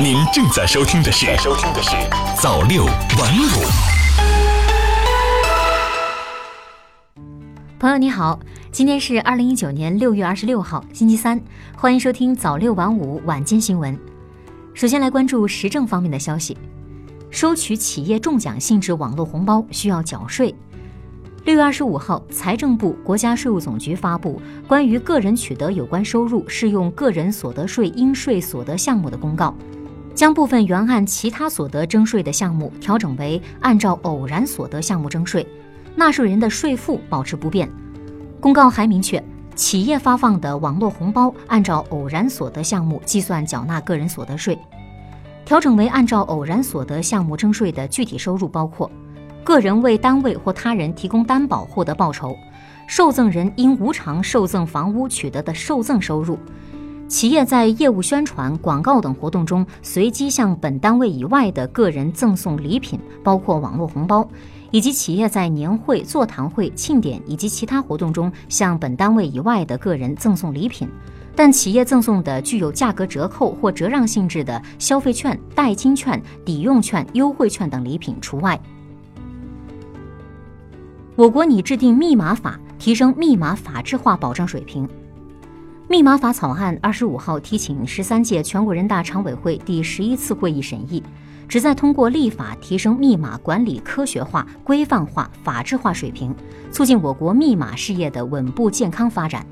您正在收听的是《收听的是早六晚五》。朋友你好，今天是二零一九年六月二十六号，星期三，欢迎收听早六晚五晚间新闻。首先来关注时政方面的消息，收取企业中奖性质网络红包需要缴税。六月二十五号，财政部、国家税务总局发布关于个人取得有关收入适用个人所得税应税所得项目的公告，将部分原按其他所得征税的项目调整为按照偶然所得项目征税，纳税人的税负保持不变。公告还明确，企业发放的网络红包按照偶然所得项目计算缴纳个人所得税，调整为按照偶然所得项目征税的具体收入包括。个人为单位或他人提供担保获得报酬，受赠人因无偿受赠房屋取得的受赠收入，企业在业务宣传、广告等活动中随机向本单位以外的个人赠送礼品，包括网络红包，以及企业在年会、座谈会、庆典以及其他活动中向本单位以外的个人赠送礼品，但企业赠送的具有价格折扣或折让性质的消费券、代金券、抵用券、优惠券等礼品除外。我国拟制定密码法，提升密码法制化保障水平。密码法草案二十五号提请十三届全国人大常委会第十一次会议审议，旨在通过立法提升密码管理科学化、规范化、法制化水平，促进我国密码事业的稳步健康发展。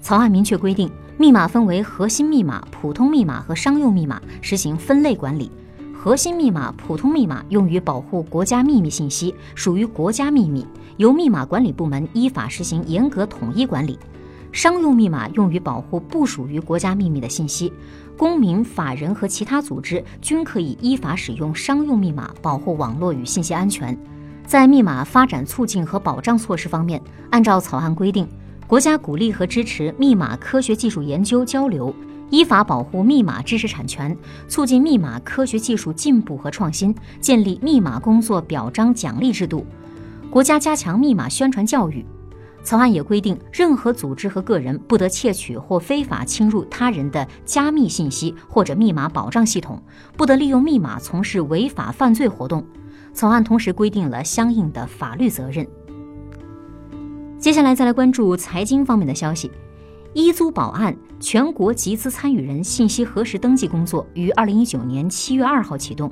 草案明确规定，密码分为核心密码、普通密码和商用密码，实行分类管理。核心密码、普通密码用于保护国家秘密信息，属于国家秘密，由密码管理部门依法实行严格统一管理；商用密码用于保护不属于国家秘密的信息，公民、法人和其他组织均可以依法使用商用密码保护网络与信息安全。在密码发展促进和保障措施方面，按照草案规定，国家鼓励和支持密码科学技术研究交流。依法保护密码知识产权，促进密码科学技术进步和创新，建立密码工作表彰奖励制度。国家加强密码宣传教育。草案也规定，任何组织和个人不得窃取或非法侵入他人的加密信息或者密码保障系统，不得利用密码从事违法犯罪活动。草案同时规定了相应的法律责任。接下来再来关注财经方面的消息。一租宝案全国集资参与人信息核实登记工作于二零一九年七月二号启动。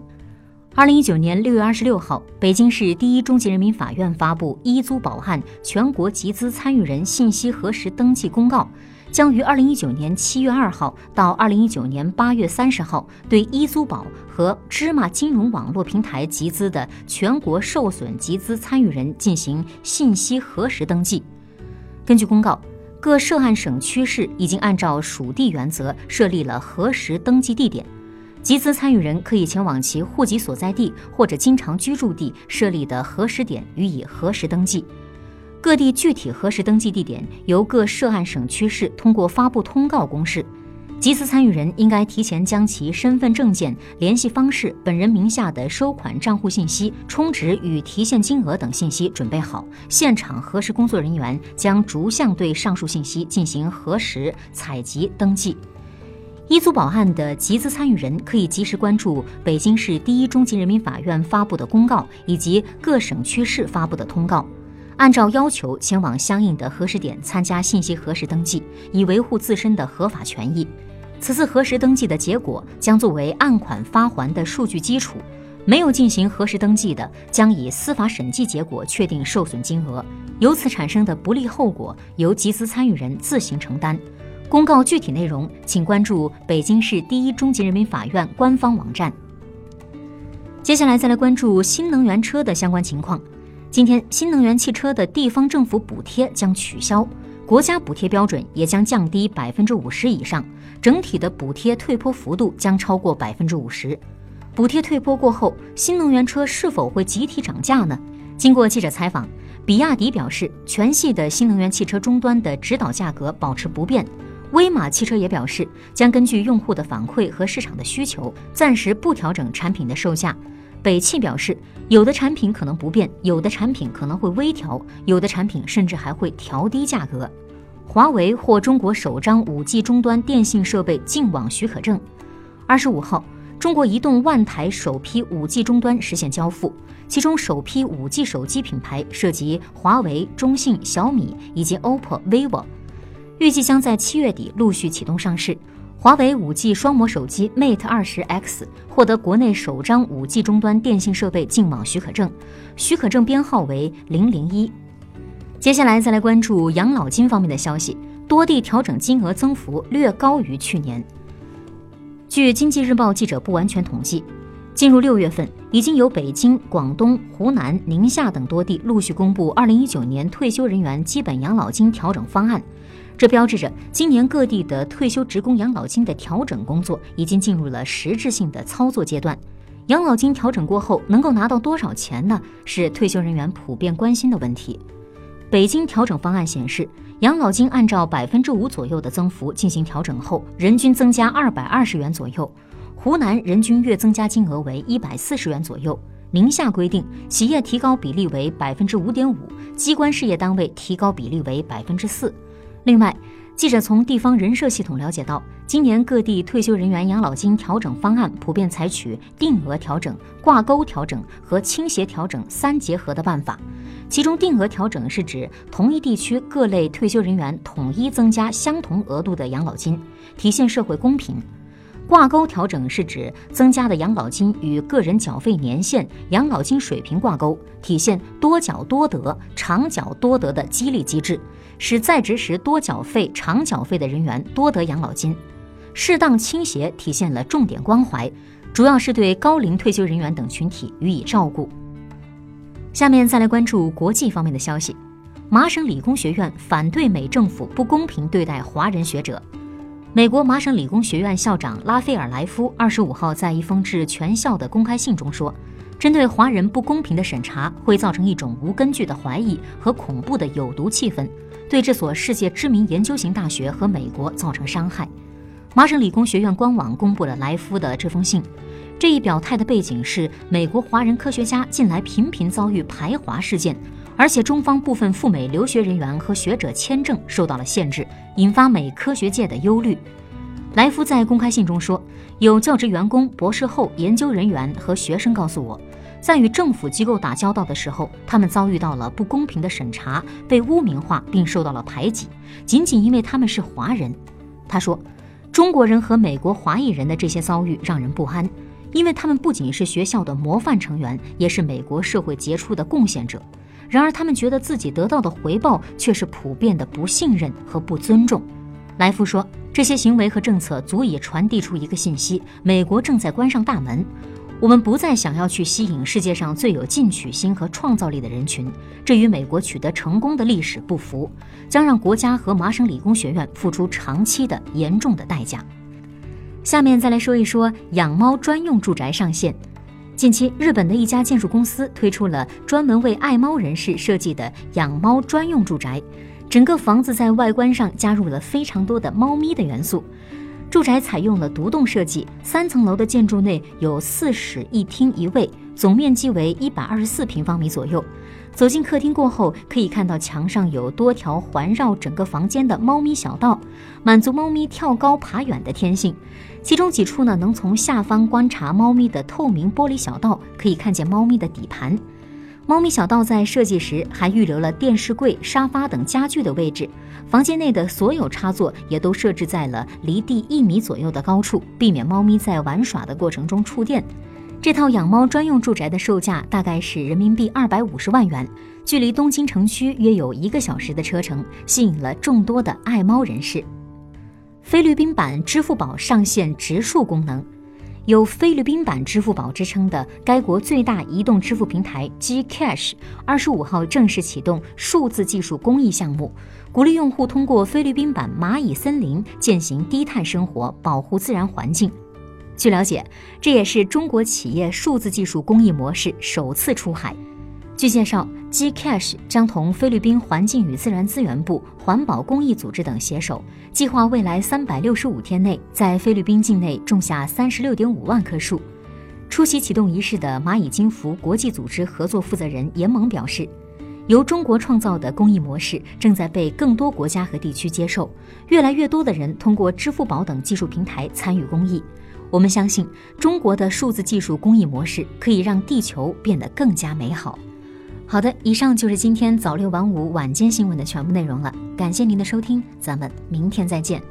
二零一九年六月二十六号，北京市第一中级人民法院发布“一租宝案全国集资参与人信息核实登记公告”，将于二零一九年七月二号到二零一九年八月三十号对一租宝和芝麻金融网络平台集资的全国受损集资参与人进行信息核实登记。根据公告。各涉案省区市已经按照属地原则设立了核实登记地点，集资参与人可以前往其户籍所在地或者经常居住地设立的核实点予以核实登记。各地具体核实登记地点由各涉案省区市通过发布通告公示。集资参与人应该提前将其身份证件、联系方式、本人名下的收款账户信息、充值与提现金额等信息准备好。现场核实工作人员将逐项对上述信息进行核实、采集、登记。一租宝案的集资参与人可以及时关注北京市第一中级人民法院发布的公告以及各省区市发布的通告，按照要求前往相应的核实点参加信息核实登记，以维护自身的合法权益。此次核实登记的结果将作为案款发还的数据基础，没有进行核实登记的，将以司法审计结果确定受损金额，由此产生的不利后果由集资参与人自行承担。公告具体内容，请关注北京市第一中级人民法院官方网站。接下来再来关注新能源车的相关情况。今天，新能源汽车的地方政府补贴将取消。国家补贴标准也将降低百分之五十以上，整体的补贴退坡幅度将超过百分之五十。补贴退坡过后，新能源车是否会集体涨价呢？经过记者采访，比亚迪表示，全系的新能源汽车终端的指导价格保持不变。威马汽车也表示，将根据用户的反馈和市场的需求，暂时不调整产品的售价。北汽表示，有的产品可能不变，有的产品可能会微调，有的产品甚至还会调低价格。华为获中国首张 5G 终端电信设备进网许可证。二十五号，中国移动万台首批 5G 终端实现交付，其中首批 5G 手机品牌涉及华为、中兴、小米以及 OPPO、vivo，预计将在七月底陆续启动上市。华为 5G 双模手机 Mate 20X 获得国内首张 5G 终端电信设备进网许可证，许可证编号为零零一。接下来再来关注养老金方面的消息，多地调整金额增幅略高于去年。据经济日报记者不完全统计，进入六月份，已经有北京、广东、湖南、宁夏等多地陆续公布二零一九年退休人员基本养老金调整方案。这标志着今年各地的退休职工养老金的调整工作已经进入了实质性的操作阶段。养老金调整过后能够拿到多少钱呢？是退休人员普遍关心的问题。北京调整方案显示。养老金按照百分之五左右的增幅进行调整后，人均增加二百二十元左右。湖南人均月增加金额为一百四十元左右。宁夏规定企业提高比例为百分之五点五，机关事业单位提高比例为百分之四。另外，记者从地方人社系统了解到，今年各地退休人员养老金调整方案普遍采取定额调整、挂钩调整和倾斜调整三结合的办法。其中，定额调整是指同一地区各类退休人员统一增加相同额度的养老金，体现社会公平；挂钩调整是指增加的养老金与个人缴费年限、养老金水平挂钩，体现多缴多得、长缴多得的激励机制，使在职时多缴费、长缴费的人员多得养老金；适当倾斜体现了重点关怀，主要是对高龄退休人员等群体予以照顾。下面再来关注国际方面的消息。麻省理工学院反对美政府不公平对待华人学者。美国麻省理工学院校长拉斐尔莱夫二十五号在一封致全校的公开信中说，针对华人不公平的审查会造成一种无根据的怀疑和恐怖的有毒气氛，对这所世界知名研究型大学和美国造成伤害。麻省理工学院官网公布了莱夫的这封信。这一表态的背景是，美国华人科学家近来频频遭遇排华事件，而且中方部分赴美留学人员和学者签证受到了限制，引发美科学界的忧虑。莱夫在公开信中说，有教职员工、博士后、研究人员和学生告诉我，在与政府机构打交道的时候，他们遭遇到了不公平的审查，被污名化并受到了排挤，仅仅因为他们是华人。他说，中国人和美国华裔人的这些遭遇让人不安。因为他们不仅是学校的模范成员，也是美国社会杰出的贡献者。然而，他们觉得自己得到的回报却是普遍的不信任和不尊重。莱夫说，这些行为和政策足以传递出一个信息：美国正在关上大门。我们不再想要去吸引世界上最有进取心和创造力的人群，这与美国取得成功的历史不符，将让国家和麻省理工学院付出长期的严重的代价。下面再来说一说养猫专用住宅上线。近期，日本的一家建筑公司推出了专门为爱猫人士设计的养猫专用住宅，整个房子在外观上加入了非常多的猫咪的元素。住宅采用了独栋设计，三层楼的建筑内有四室一厅一卫，总面积为一百二十四平方米左右。走进客厅过后，可以看到墙上有多条环绕整个房间的猫咪小道，满足猫咪跳高爬远的天性。其中几处呢，能从下方观察猫咪的透明玻璃小道，可以看见猫咪的底盘。猫咪小道在设计时还预留了电视柜、沙发等家具的位置。房间内的所有插座也都设置在了离地一米左右的高处，避免猫咪在玩耍的过程中触电。这套养猫专用住宅的售价大概是人民币二百五十万元，距离东京城区约有一个小时的车程，吸引了众多的爱猫人士。菲律宾版支付宝上线植树功能，有“菲律宾版支付宝”之称的该国最大移动支付平台 Gcash，二十五号正式启动数字技术公益项目，鼓励用户通过菲律宾版蚂蚁森林践行低碳生活，保护自然环境。据了解，这也是中国企业数字技术公益模式首次出海。据介绍，Gcash 将同菲律宾环境与自然资源部、环保公益组织等携手，计划未来三百六十五天内在菲律宾境内种下三十六点五万棵树。出席启动仪式的蚂蚁金服国际组织合作负责人严萌表示，由中国创造的公益模式正在被更多国家和地区接受，越来越多的人通过支付宝等技术平台参与公益。我们相信，中国的数字技术工艺模式可以让地球变得更加美好。好的，以上就是今天早六晚五晚间新闻的全部内容了。感谢您的收听，咱们明天再见。